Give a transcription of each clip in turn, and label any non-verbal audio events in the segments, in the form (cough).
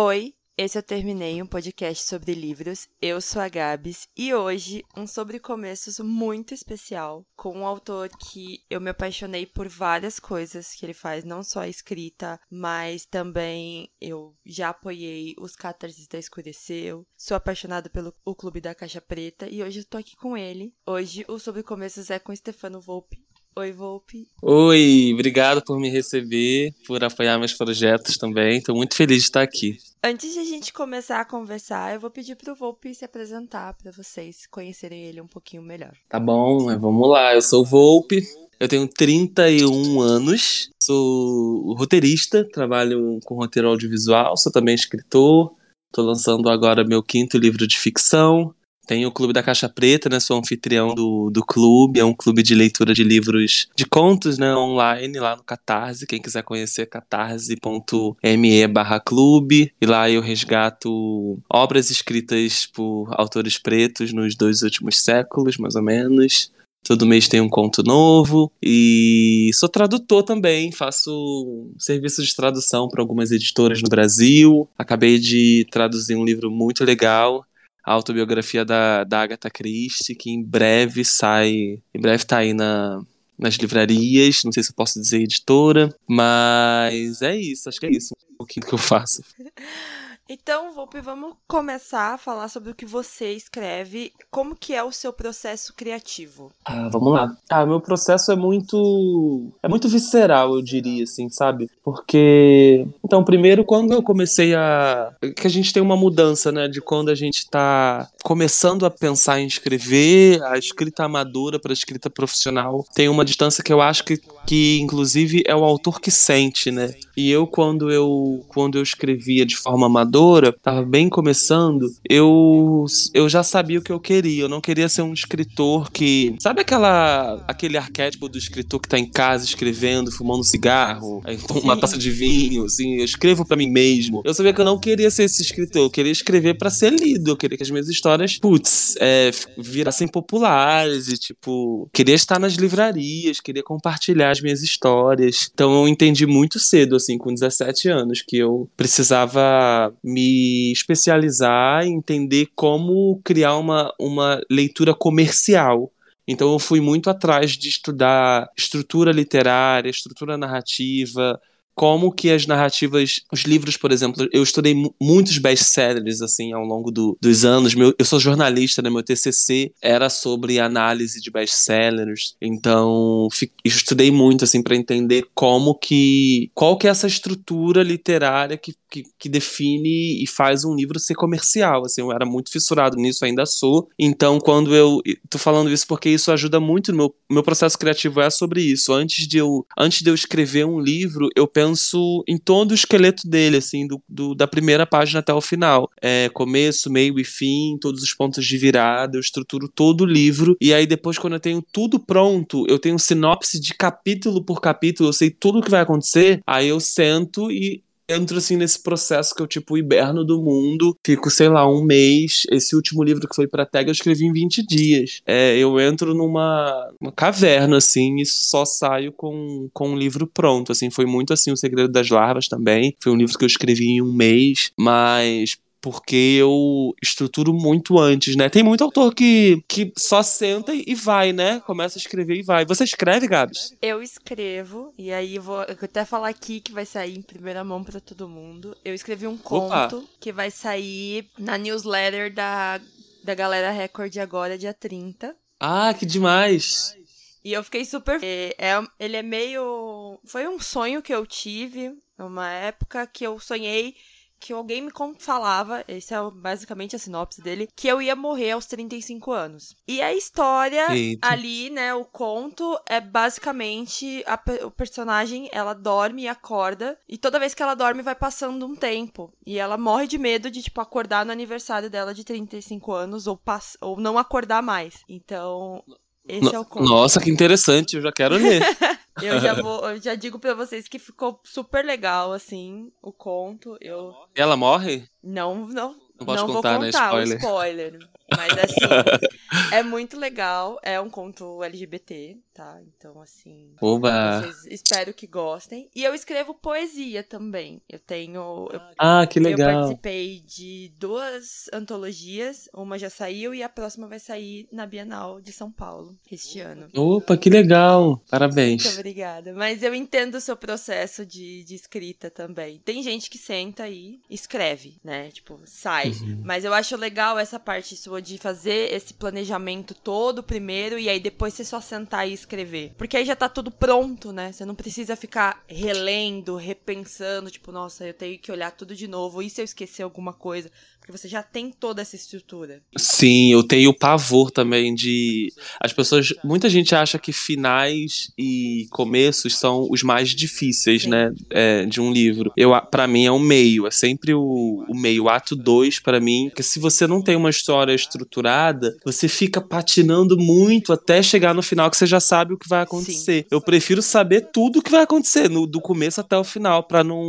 Oi, esse eu terminei um podcast sobre livros. Eu sou a Gabs e hoje um sobre começos muito especial com um autor que eu me apaixonei por várias coisas que ele faz, não só a escrita, mas também eu já apoiei os Catarses da Escureceu. Sou apaixonada pelo o Clube da Caixa Preta e hoje eu tô aqui com ele. Hoje o sobre começos é com Stefano Volpe. Oi, Volpe. Oi, obrigado por me receber, por apoiar meus projetos também. Estou muito feliz de estar aqui. Antes de a gente começar a conversar, eu vou pedir pro Volpe se apresentar para vocês conhecerem ele um pouquinho melhor. Tá bom, vamos lá. Eu sou o Volpe, eu tenho 31 anos, sou roteirista, trabalho com roteiro audiovisual, sou também escritor. Estou lançando agora meu quinto livro de ficção. Tem o Clube da Caixa Preta, né? Sou anfitrião do, do clube. É um clube de leitura de livros de contos, né? Online, lá no Catarse. Quem quiser conhecer, catarse.me barra clube. E lá eu resgato obras escritas por autores pretos nos dois últimos séculos, mais ou menos. Todo mês tem um conto novo. E sou tradutor também. Faço serviço de tradução para algumas editoras no Brasil. Acabei de traduzir um livro muito legal a autobiografia da, da Agatha Christie, que em breve sai, em breve tá aí na, nas livrarias, não sei se eu posso dizer editora, mas é isso, acho que é isso um pouquinho que eu faço. (laughs) Então, Volpe, vamos começar a falar sobre o que você escreve. Como que é o seu processo criativo? Ah, vamos lá. Ah, meu processo é muito é muito visceral, eu diria assim, sabe? Porque então, primeiro quando eu comecei a que a gente tem uma mudança, né, de quando a gente tá começando a pensar em escrever, a escrita amadora para a escrita profissional, tem uma distância que eu acho que que inclusive é o autor que sente, né? E eu quando eu quando eu escrevia de forma amadora escritora, estava bem começando, eu, eu já sabia o que eu queria. Eu não queria ser um escritor que. Sabe aquela aquele arquétipo do escritor que tá em casa escrevendo, fumando cigarro, (laughs) uma taça de vinho, assim, eu escrevo para mim mesmo. Eu sabia que eu não queria ser esse escritor, eu queria escrever para ser lido, eu queria que as minhas histórias, putz, é, virassem populares e, tipo, queria estar nas livrarias, queria compartilhar as minhas histórias. Então eu entendi muito cedo, assim, com 17 anos, que eu precisava me especializar entender como criar uma, uma leitura comercial. Então eu fui muito atrás de estudar estrutura literária, estrutura narrativa, como que as narrativas, os livros, por exemplo, eu estudei muitos best-sellers, assim, ao longo do, dos anos. Meu, eu sou jornalista, né? Meu TCC era sobre análise de best-sellers. Então, estudei muito, assim, para entender como que... Qual que é essa estrutura literária que, que, que, define e faz um livro ser comercial, assim. Eu era muito fissurado nisso, ainda sou. Então, quando eu... Tô falando isso porque isso ajuda muito no meu... Meu processo criativo é sobre isso. Antes de eu, antes de eu escrever um livro, eu penso em todo o esqueleto dele, assim, do, do, da primeira página até o final. É, começo, meio e fim, todos os pontos de virada, eu estruturo todo o livro, e aí depois, quando eu tenho tudo pronto, eu tenho sinopse de capítulo por capítulo, eu sei tudo o que vai acontecer, aí eu sento e entro assim nesse processo que eu tipo hiberno do mundo, fico, sei lá, um mês. Esse último livro que foi pra Tega eu escrevi em 20 dias. É, eu entro numa caverna assim e só saio com, com um livro pronto, assim, foi muito assim o Segredo das Larvas também. Foi um livro que eu escrevi em um mês, mas porque eu estruturo muito antes, né? Tem muito autor que, que só senta e vai, né? Começa a escrever e vai. Você escreve, Gabs? Eu escrevo, e aí vou eu até falar aqui que vai sair em primeira mão para todo mundo. Eu escrevi um conto Opa. que vai sair na newsletter da, da Galera Record agora, dia 30. Ah, que demais! E eu fiquei super. É, é, ele é meio. Foi um sonho que eu tive numa época que eu sonhei que alguém me falava, esse é basicamente a sinopse dele, que eu ia morrer aos 35 anos. E a história Eita. ali, né, o conto é basicamente a, o personagem, ela dorme e acorda, e toda vez que ela dorme vai passando um tempo, e ela morre de medo de tipo acordar no aniversário dela de 35 anos ou ou não acordar mais. Então, esse no, é o conto. Nossa, que interessante, eu já quero ler. (laughs) eu já vou, eu já digo para vocês que ficou super legal assim, o conto. Eu Ela morre? Não, não. Não não contar, vou né? contar spoiler. o spoiler. Mas assim, (laughs) é muito legal. É um conto LGBT, tá? Então, assim. Oba! Vocês, espero que gostem. E eu escrevo poesia também. Eu tenho. Eu, ah, que legal. Eu participei de duas antologias. Uma já saiu e a próxima vai sair na Bienal de São Paulo este ano. Opa, que legal! Parabéns. Muito obrigada. Mas eu entendo o seu processo de, de escrita também. Tem gente que senta e escreve, né? Tipo, sai. Uhum. Mas eu acho legal essa parte sua de fazer esse planejamento todo primeiro e aí depois você só sentar e escrever. Porque aí já tá tudo pronto, né? Você não precisa ficar relendo, repensando, tipo, nossa, eu tenho que olhar tudo de novo. E se eu esquecer alguma coisa? Porque você já tem toda essa estrutura. Sim, eu tenho pavor também de. As pessoas. Muita gente acha que finais e começos são os mais difíceis, Sim. né? É, de um livro. Eu, para mim, é o meio. É sempre o, o meio. O ato 2, para mim. Porque se você não tem uma história estruturada, você fica patinando muito até chegar no final que você já sabe o que vai acontecer. Sim. Eu prefiro saber tudo o que vai acontecer, no, do começo até o final, para não.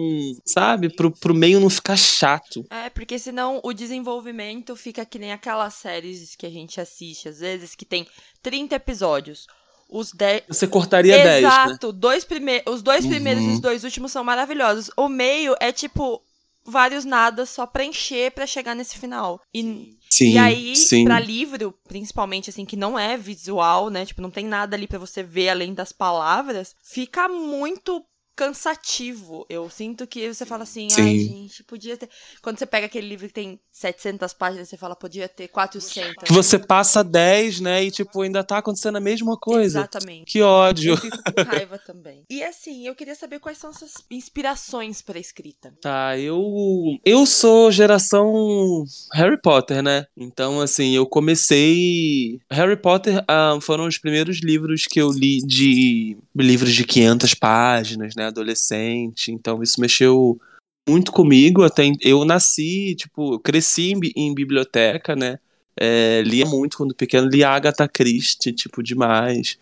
Sabe? Pro, pro meio não ficar chato. É, porque senão o desenvolvimento fica que nem aquelas séries que a gente assiste, às vezes, que tem 30 episódios. Os 10. Você cortaria 10. Exato. Né? Dois prime... Os dois uhum. primeiros e os dois últimos são maravilhosos. O meio é tipo vários nada só pra encher pra chegar nesse final. E, sim, e aí, sim. pra livro, principalmente assim, que não é visual, né? Tipo, não tem nada ali para você ver além das palavras, fica muito cansativo. Eu sinto que você fala assim, Sim. ai, gente, podia ter. Quando você pega aquele livro que tem 700 páginas, você fala, podia ter 400. Que você passa 10, né? E, tipo, ainda tá acontecendo a mesma coisa. Exatamente. Que ódio. Eu fico com raiva (laughs) também. E assim, eu queria saber quais são suas inspirações pra escrita. Tá, eu. Eu sou geração Harry Potter, né? Então, assim, eu comecei. Harry Potter ah, foram os primeiros livros que eu li de. livros de 500 páginas, né? Adolescente, então isso mexeu muito comigo. Até eu nasci, tipo, cresci em, em biblioteca, né? É, lia muito quando pequeno, lia Agatha Christie, tipo, demais.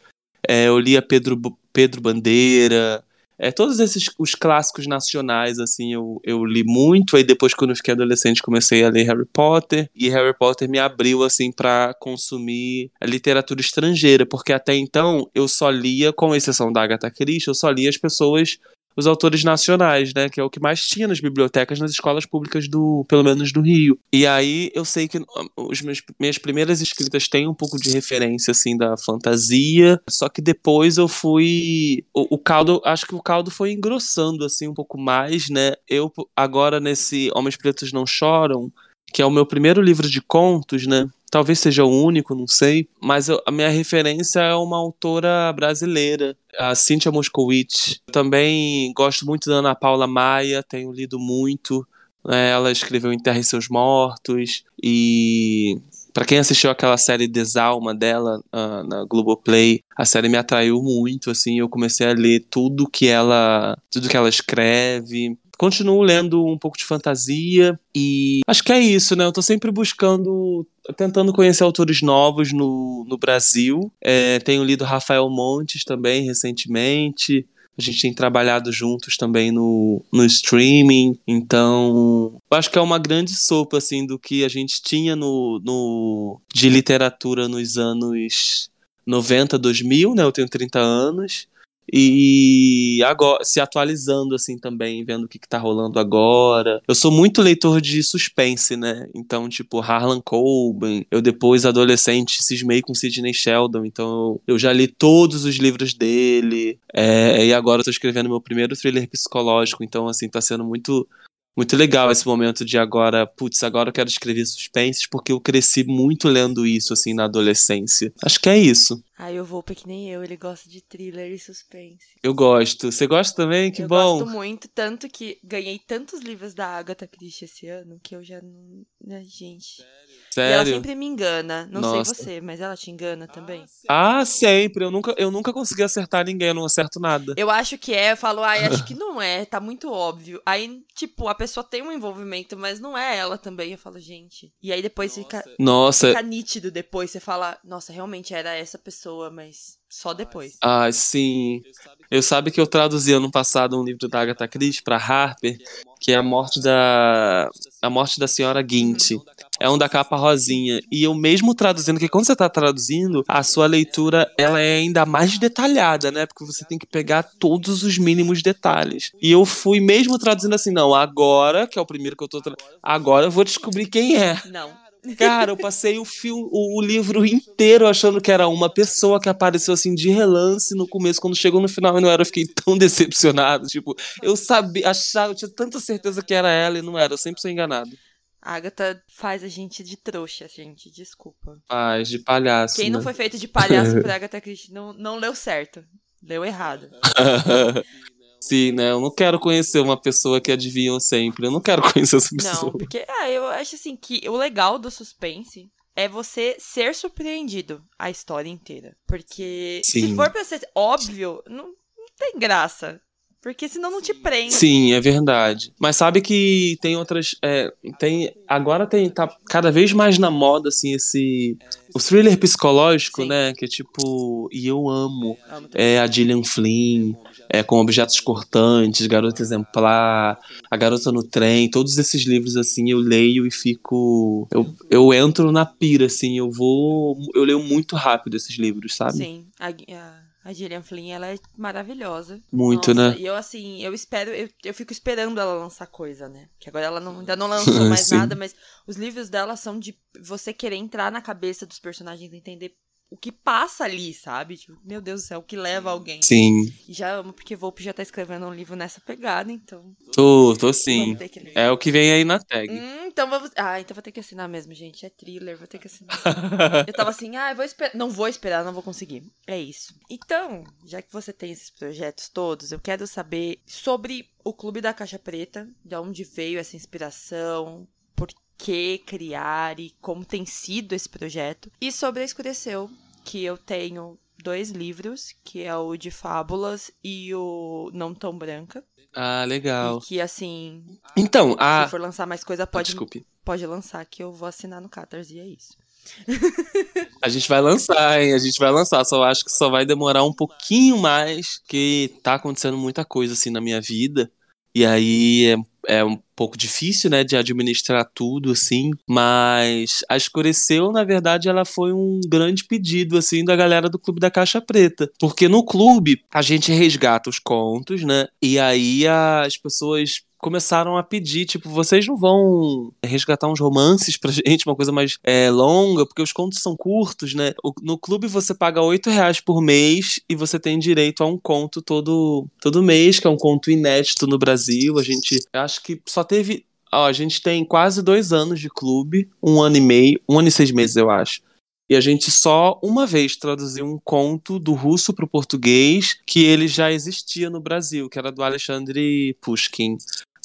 É, eu lia Pedro, Pedro Bandeira, é, todos esses os clássicos nacionais, assim, eu, eu li muito. Aí depois, quando eu fiquei adolescente, comecei a ler Harry Potter. E Harry Potter me abriu, assim, para consumir literatura estrangeira. Porque até então, eu só lia, com exceção da Agatha Christie, eu só lia as pessoas os autores nacionais, né? Que é o que mais tinha nas bibliotecas, nas escolas públicas do, pelo menos do Rio. E aí eu sei que os meus, minhas primeiras escritas têm um pouco de referência, assim, da fantasia. Só que depois eu fui. O, o caldo, acho que o caldo foi engrossando, assim, um pouco mais, né? Eu, agora nesse Homens Pretos Não Choram, que é o meu primeiro livro de contos, né? Talvez seja o único, não sei. Mas eu, a minha referência é uma autora brasileira, a Cíntia Moskowitz. Também gosto muito da Ana Paula Maia, tenho lido muito. É, ela escreveu Enterre Seus Mortos. E para quem assistiu aquela série Desalma dela uh, na Globoplay, a série me atraiu muito, assim, eu comecei a ler tudo que ela, tudo que ela escreve, continuo lendo um pouco de fantasia e acho que é isso, né? Eu tô sempre buscando, tentando conhecer autores novos no, no Brasil. É, tenho lido Rafael Montes também recentemente. A gente tem trabalhado juntos também no, no streaming. Então, acho que é uma grande sopa, assim, do que a gente tinha no, no de literatura nos anos 90, 2000, né? Eu tenho 30 anos e agora se atualizando assim também, vendo o que, que tá rolando agora. Eu sou muito leitor de suspense, né? Então, tipo, Harlan Coben, eu depois adolescente cismei com Sidney Sheldon, então eu já li todos os livros dele. É, e agora eu tô escrevendo meu primeiro thriller psicológico, então assim, tá sendo muito muito legal esse momento de agora, putz, agora eu quero escrever suspenses porque eu cresci muito lendo isso assim na adolescência. Acho que é isso. Ah, eu vou que nem eu, ele gosta de thriller e suspense. Eu gosto. Você gosta também? Que eu bom. Eu gosto muito, tanto que ganhei tantos livros da Agatha Christie esse ano que eu já não. Né, gente. Sério? E ela sempre me engana. Não Nossa. sei você, mas ela te engana também. Ah, sempre. Eu nunca, eu nunca consegui acertar ninguém, eu não acerto nada. Eu acho que é, eu falo, ai, acho que não é, tá muito óbvio. Aí, tipo, a pessoa tem um envolvimento, mas não é ela também. Eu falo, gente. E aí depois nossa. fica. Nossa. Fica nítido depois. Você fala, nossa, realmente era essa pessoa, mas só depois. Ah, sim. Eu sabe que eu traduzi ano passado um livro da Agatha Christie para Harper, que é a morte da a morte da senhora Gint. É um da capa rosinha. E eu mesmo traduzindo, que quando você tá traduzindo, a sua leitura ela é ainda mais detalhada, né? Porque você tem que pegar todos os mínimos detalhes. E eu fui mesmo traduzindo assim, não, agora, que é o primeiro que eu tô agora eu vou descobrir quem é. Não. Cara, eu passei o, fio, o, o, livro inteiro achando que era uma pessoa que apareceu assim de relance no começo. Quando chegou no final e não era, eu fiquei tão (laughs) decepcionado. Tipo, eu sabia, achava, eu tinha tanta certeza que era ela e não era. Eu sempre sou enganado. A Agatha faz a gente de trouxa, gente. Desculpa. Faz, de palhaço. Quem né? não foi feito de palhaço por (laughs) Agatha Christie não, não leu certo. Leu errado. (laughs) Sim, né? Eu não quero conhecer uma pessoa que adivinham sempre. Eu não quero (laughs) conhecer essa pessoa. Não, porque ah, eu acho assim que o legal do suspense é você ser surpreendido a história inteira. Porque Sim. se for pra ser óbvio, não, não tem graça. Porque senão não te prende. Sim, é verdade. Mas sabe que tem outras. É, tem Agora tem. Tá cada vez mais na moda, assim, esse. O thriller psicológico, Sim. né? Que é tipo. E eu amo. amo é a Gillian Flynn é, com objetos cortantes, Garota Exemplar, A Garota no Trem, todos esses livros assim eu leio e fico. Eu, eu entro na pira, assim, eu vou. Eu leio muito rápido esses livros, sabe? Sim. A, a... Gillian Flynn, ela é maravilhosa. Muito, Nossa, né? E eu, assim, eu espero, eu, eu fico esperando ela lançar coisa, né? Que agora ela não, ainda não lançou (laughs) mais nada, mas os livros dela são de você querer entrar na cabeça dos personagens, entender o que passa ali, sabe? Tipo, meu Deus do céu, o que leva alguém. Sim. E já amo, porque Volpe já tá escrevendo um livro nessa pegada, então. Tô, tô sim. É o que vem aí na tag. Hum, então vamos. Ah, então vou ter que assinar mesmo, gente. É thriller, vou ter que assinar. (laughs) eu tava assim, ah, eu vou esperar. Não vou esperar, não vou conseguir. É isso. Então, já que você tem esses projetos todos, eu quero saber sobre o Clube da Caixa Preta, de onde veio essa inspiração, que criar e como tem sido esse projeto. E sobre a Escureceu, que eu tenho dois livros, que é o de Fábulas e o Não Tão Branca. Ah, legal. E que assim. Então, a. Se for lançar mais coisa, pode, Desculpe. pode lançar, que eu vou assinar no Catarse e é isso. (laughs) A gente vai lançar, hein? A gente vai lançar. Só acho que só vai demorar um pouquinho mais, porque tá acontecendo muita coisa assim na minha vida. E aí é, é um pouco difícil, né, de administrar tudo, assim, mas a Escureceu, na verdade, ela foi um grande pedido, assim, da galera do Clube da Caixa Preta, porque no clube a gente resgata os contos, né, e aí as pessoas começaram a pedir, tipo, vocês não vão resgatar uns romances pra (laughs) gente, uma coisa mais é, longa, porque os contos são curtos, né? No clube você paga oito reais por mês e você tem direito a um conto todo, todo mês, que é um conto inédito no Brasil. A gente, acho que só teve Ó, a gente tem quase dois anos de clube, um ano e meio, um ano e seis meses, eu acho. E a gente só uma vez traduziu um conto do russo para o português que ele já existia no Brasil, que era do Alexandre Pushkin.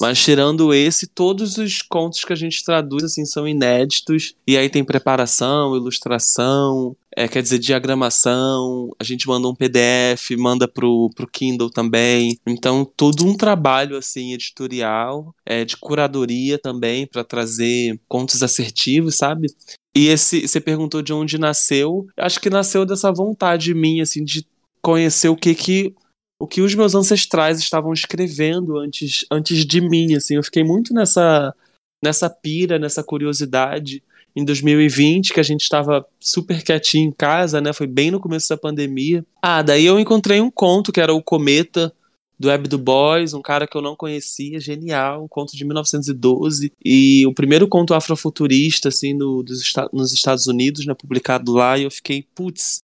Mas tirando esse, todos os contos que a gente traduz assim são inéditos. E aí tem preparação, ilustração, é, quer dizer, diagramação. A gente manda um PDF, manda pro, pro Kindle também. Então, todo um trabalho assim editorial, é, de curadoria também para trazer contos assertivos, sabe? E esse, você perguntou de onde nasceu. Acho que nasceu dessa vontade minha, assim, de conhecer o que que o que os meus ancestrais estavam escrevendo antes, antes de mim, assim. Eu fiquei muito nessa nessa pira, nessa curiosidade. Em 2020, que a gente estava super quietinho em casa, né? Foi bem no começo da pandemia. Ah, daí eu encontrei um conto que era o Cometa do Web do Boys, um cara que eu não conhecia, genial, um conto de 1912 e o primeiro conto afrofuturista assim no, dos, nos Estados Unidos, né, publicado lá, e eu fiquei, putz,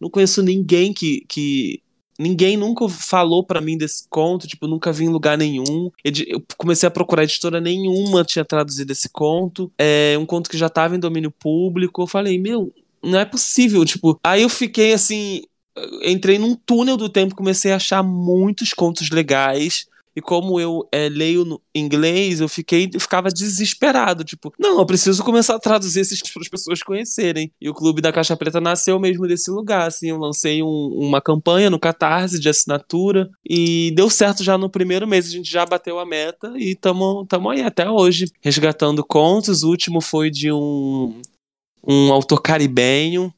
não conheço ninguém que, que ninguém nunca falou para mim desse conto, tipo, nunca vi em lugar nenhum. Eu comecei a procurar editora nenhuma tinha traduzido esse conto. É um conto que já tava em domínio público. Eu falei, meu, não é possível, tipo. Aí eu fiquei assim, entrei num túnel do tempo, comecei a achar muitos contos legais e como eu é, leio no inglês, eu fiquei, ficava desesperado. Tipo, não, eu preciso começar a traduzir esses para as pessoas conhecerem. E o Clube da Caixa Preta nasceu mesmo desse lugar. Assim, eu lancei um, uma campanha no Catarse de assinatura e deu certo já no primeiro mês. A gente já bateu a meta e estamos aí até hoje, resgatando contos. O último foi de um, um autor caribenho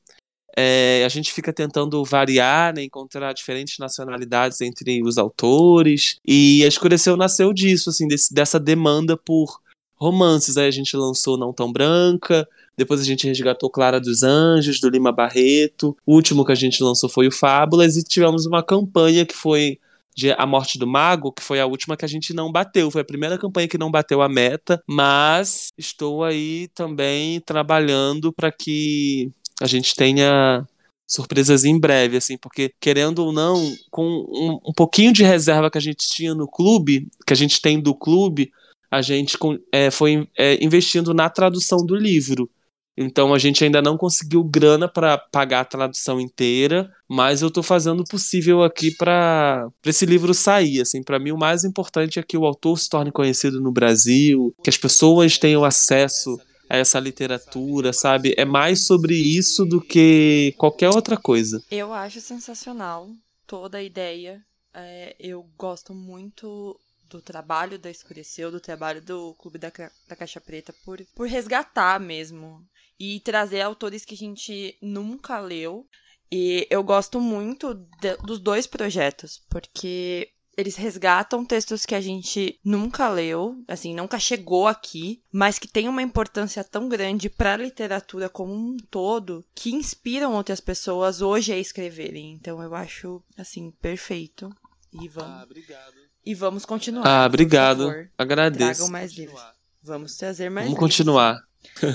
é, a gente fica tentando variar, né, encontrar diferentes nacionalidades entre os autores. E a Escureceu nasceu disso, assim, desse, dessa demanda por romances. Aí a gente lançou Não Tão Branca, depois a gente resgatou Clara dos Anjos, do Lima Barreto. O último que a gente lançou foi o Fábulas e tivemos uma campanha que foi de A Morte do Mago, que foi a última que a gente não bateu. Foi a primeira campanha que não bateu a meta, mas estou aí também trabalhando para que a gente tenha surpresas em breve, assim, porque querendo ou não, com um, um pouquinho de reserva que a gente tinha no clube, que a gente tem do clube, a gente é, foi é, investindo na tradução do livro. Então a gente ainda não conseguiu grana para pagar a tradução inteira, mas eu estou fazendo o possível aqui para esse livro sair. Assim, para mim o mais importante é que o autor se torne conhecido no Brasil, que as pessoas tenham acesso essa literatura, sabe? É mais sobre isso do que qualquer outra coisa. Eu acho sensacional toda a ideia. É, eu gosto muito do trabalho da Escureceu, do trabalho do Clube da, da Caixa Preta, por, por resgatar mesmo e trazer autores que a gente nunca leu. E eu gosto muito de, dos dois projetos, porque eles resgatam textos que a gente nunca leu, assim, nunca chegou aqui, mas que tem uma importância tão grande para a literatura como um todo, que inspiram outras pessoas hoje a escreverem. Então eu acho, assim, perfeito. E vamos. Ah, obrigado. E vamos continuar. Ah, obrigado. Agradeço. Tragam mais livros. Vamos trazer mais Vamos livros. continuar.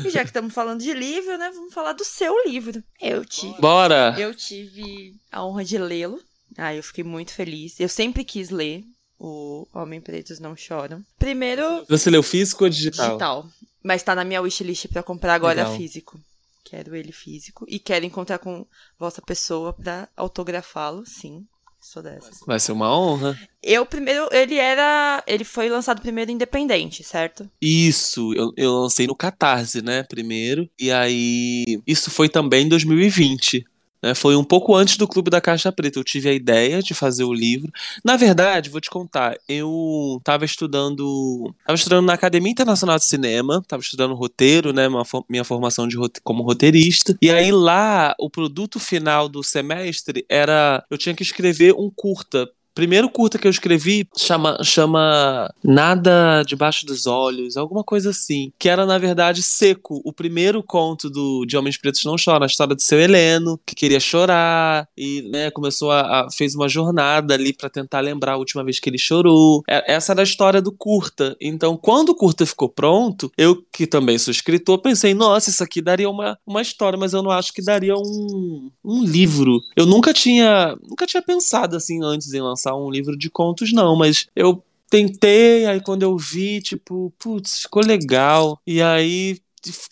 E já que estamos falando de livro, né? Vamos falar do seu livro. Eu tive. Bora! Eu tive a honra de lê-lo. Ah, eu fiquei muito feliz. Eu sempre quis ler o Homem Pretos Não Choram. Primeiro. Você leu físico ou digital? Digital. Mas tá na minha wishlist para comprar agora Legal. físico. Quero ele físico. E quero encontrar com vossa pessoa para autografá-lo, sim. Sou dessa. Vai ser uma honra. Eu primeiro, ele era. Ele foi lançado primeiro independente, certo? Isso, eu, eu lancei no Catarse, né? Primeiro. E aí. Isso foi também em 2020. Né? Foi um pouco antes do Clube da Caixa Preta. Eu tive a ideia de fazer o livro. Na verdade, vou te contar, eu estava estudando. Estava estudando na Academia Internacional de Cinema, estava estudando roteiro, né? Minha formação de, como roteirista. E aí lá, o produto final do semestre era. Eu tinha que escrever um curta primeiro curta que eu escrevi chama, chama Nada Debaixo dos Olhos, alguma coisa assim. Que era, na verdade, Seco, o primeiro conto do De Homens Pretos Não Choram, a história do seu Heleno, que queria chorar e né, começou a, a fez uma jornada ali para tentar lembrar a última vez que ele chorou. É, essa era a história do curta. Então, quando o curta ficou pronto, eu, que também sou escritor, pensei, nossa, isso aqui daria uma, uma história, mas eu não acho que daria um, um livro. Eu nunca tinha, nunca tinha pensado assim antes em lançar lançar um livro de contos, não, mas eu tentei, aí quando eu vi, tipo, putz, ficou legal. E aí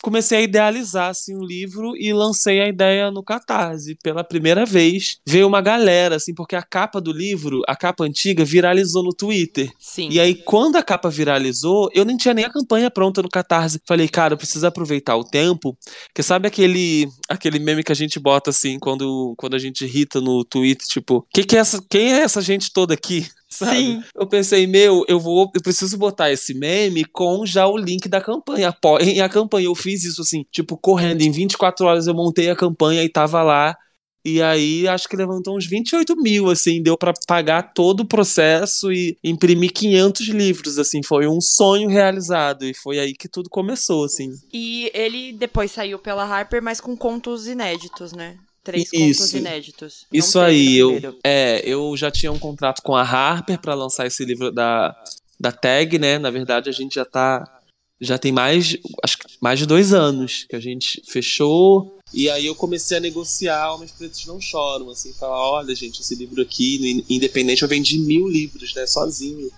comecei a idealizar assim um livro e lancei a ideia no Catarse pela primeira vez. Veio uma galera assim, porque a capa do livro, a capa antiga viralizou no Twitter. Sim. E aí quando a capa viralizou, eu nem tinha nem a campanha pronta no Catarse. Falei, cara, eu preciso aproveitar o tempo, que sabe aquele aquele meme que a gente bota assim quando quando a gente irrita no Twitter, tipo, que que é essa, quem é essa gente toda aqui? Sabe? Sim. Eu pensei, meu, eu vou, eu preciso botar esse meme com já o link da campanha. Apoiem a campanha. Eu fiz isso assim, tipo, correndo. Em 24 horas eu montei a campanha e tava lá. E aí acho que levantou uns 28 mil, assim, deu para pagar todo o processo e imprimir 500 livros, assim, foi um sonho realizado e foi aí que tudo começou, assim. E ele depois saiu pela Harper, mas com contos inéditos, né? Três Isso. contos inéditos. Isso aí, eu, é, eu já tinha um contrato com a Harper para lançar esse livro da, da tag, né? Na verdade, a gente já tá. Já tem mais, acho que mais de dois anos que a gente fechou. E aí eu comecei a negociar Homens Pretos Não Choram, assim, falar, olha, gente, esse livro aqui, Independente, eu vendi mil livros, né, sozinho.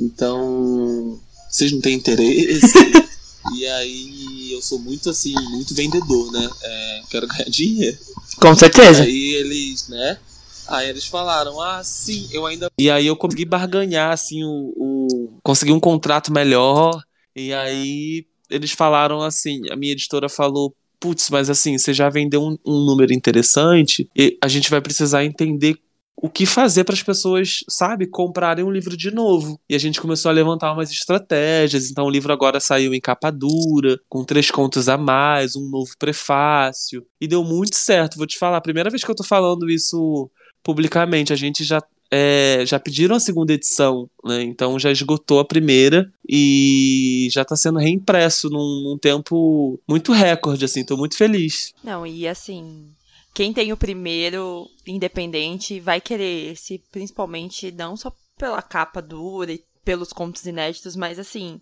Então, vocês não têm interesse? (laughs) e aí eu sou muito, assim, muito vendedor, né? É, quero ganhar dinheiro. Com certeza. Aí eles, né? Aí eles falaram, ah, sim, eu ainda. E aí eu consegui barganhar, assim, o. o... Consegui um contrato melhor. E aí eles falaram assim: a minha editora falou, putz, mas assim, você já vendeu um, um número interessante e a gente vai precisar entender o que fazer para as pessoas, sabe, comprarem um livro de novo. E a gente começou a levantar umas estratégias. Então o livro agora saiu em capa dura, com três contos a mais, um novo prefácio. E deu muito certo. Vou te falar, primeira vez que eu tô falando isso publicamente, a gente já é, já pediram a segunda edição, né? Então já esgotou a primeira e já está sendo reimpresso num, num, tempo muito recorde, assim, tô muito feliz. Não, e assim, quem tem o primeiro independente vai querer esse, principalmente não só pela capa dura e pelos contos inéditos, mas assim,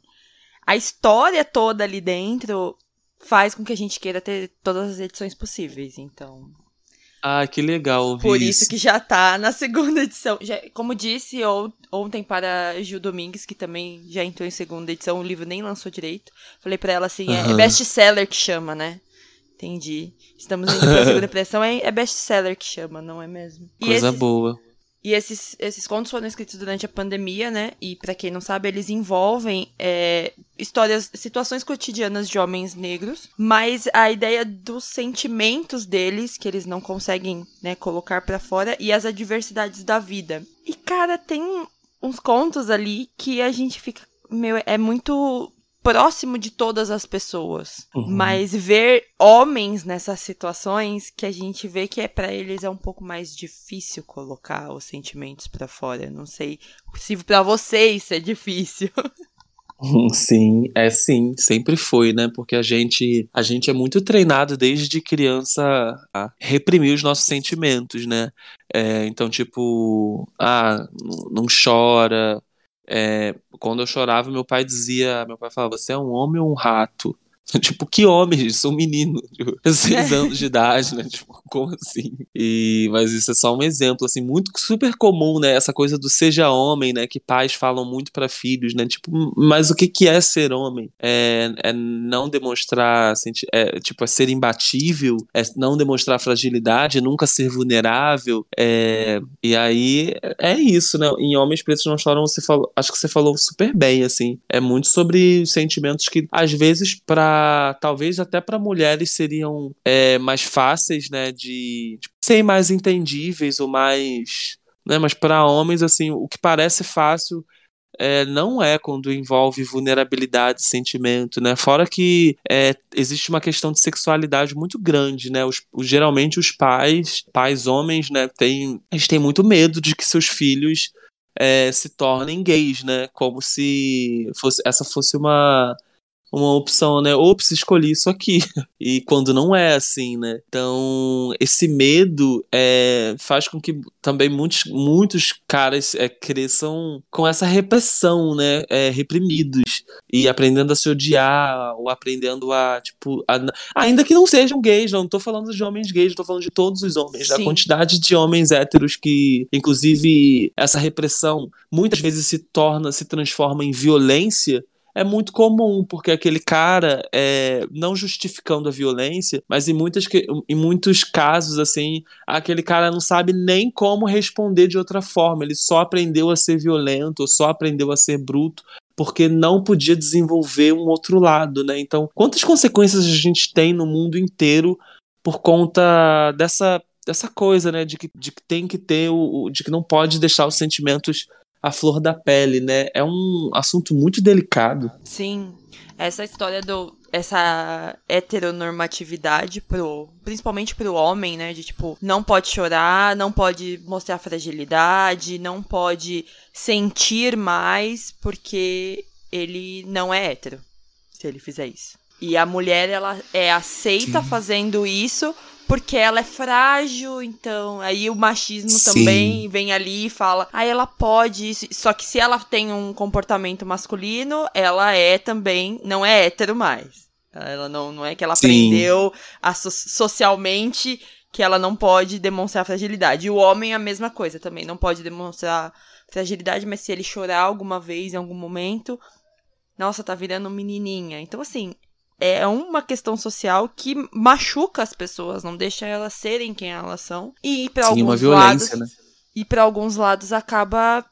a história toda ali dentro faz com que a gente queira ter todas as edições possíveis. Então, ah, que legal. Por isso, isso que já tá na (laughs) segunda edição. Já, como disse ontem para Gil Domingues, que também já entrou em segunda edição, o livro nem lançou direito. Falei para ela assim: uhum. é, é best-seller que chama, né? Entendi. Estamos indo pra segunda (laughs) impressão, é, é best-seller que chama, não é mesmo? E Coisa esses, boa. E esses, esses contos foram escritos durante a pandemia, né? E para quem não sabe, eles envolvem é, histórias, situações cotidianas de homens negros, mas a ideia dos sentimentos deles que eles não conseguem, né, colocar para fora e as adversidades da vida. E cara, tem uns contos ali que a gente fica meu, é muito próximo de todas as pessoas. Uhum. Mas ver homens nessas situações que a gente vê que é para eles é um pouco mais difícil colocar os sentimentos para fora. Não sei se para vocês é difícil. (laughs) Sim, é sim, sempre foi, né? Porque a gente, a gente é muito treinado desde criança a reprimir os nossos sentimentos, né? É, então, tipo, ah, não chora, é, quando eu chorava, meu pai dizia, meu pai falava, você é um homem ou um rato? (laughs) tipo, que homem? Sou um menino, (laughs) tipo, (laughs) seis anos de idade, né? Tipo, como assim? E, mas isso é só um exemplo, assim, muito super comum, né? Essa coisa do seja homem, né? Que pais falam muito para filhos, né? Tipo, mas o que que é ser homem? É, é não demonstrar, é, tipo, é ser imbatível, é não demonstrar fragilidade, nunca ser vulnerável, é, e aí é isso, né? Em Homens Pretos Não Choram, você falou, acho que você falou super bem, assim, é muito sobre sentimentos que, às vezes, talvez até para mulheres seriam é, mais fáceis, né, de tipo, serem mais entendíveis ou mais, né, mas para homens assim, o que parece fácil é, não é quando envolve vulnerabilidade, sentimento, né? Fora que é, existe uma questão de sexualidade muito grande, né? Os, geralmente os pais, pais homens, né, têm, eles têm muito medo de que seus filhos é, se tornem gays, né? Como se fosse, essa fosse uma uma opção, né? Ops, escolhi isso aqui. (laughs) E quando não é assim, né? Então, esse medo é, faz com que também muitos, muitos caras é, cresçam com essa repressão, né? É, reprimidos. E aprendendo a se odiar, ou aprendendo a, tipo. A, ainda que não sejam gays, não tô falando de homens gays, tô falando de todos os homens. Sim. Da quantidade de homens héteros que, inclusive, essa repressão muitas vezes se torna, se transforma em violência é muito comum, porque aquele cara, é, não justificando a violência, mas em, muitas, em muitos casos, assim, aquele cara não sabe nem como responder de outra forma. Ele só aprendeu a ser violento, só aprendeu a ser bruto, porque não podia desenvolver um outro lado, né? Então, quantas consequências a gente tem no mundo inteiro por conta dessa, dessa coisa, né? De que, de que tem que ter o. de que não pode deixar os sentimentos a flor da pele, né? É um assunto muito delicado. Sim. Essa história do essa heteronormatividade pro, principalmente pro homem, né, de tipo, não pode chorar, não pode mostrar fragilidade, não pode sentir mais porque ele não é hétero, se ele fizer isso. E a mulher ela é aceita Sim. fazendo isso porque ela é frágil, então aí o machismo Sim. também vem ali e fala, aí ah, ela pode, só que se ela tem um comportamento masculino, ela é também, não é hétero mais. Ela não, não é que ela Sim. aprendeu a, socialmente que ela não pode demonstrar fragilidade. E o homem é a mesma coisa também, não pode demonstrar fragilidade, mas se ele chorar alguma vez, em algum momento, nossa, tá virando menininha. Então, assim, é uma questão social que machuca as pessoas, não deixa elas serem quem elas são. E para alguns lados, né? E para alguns lados acaba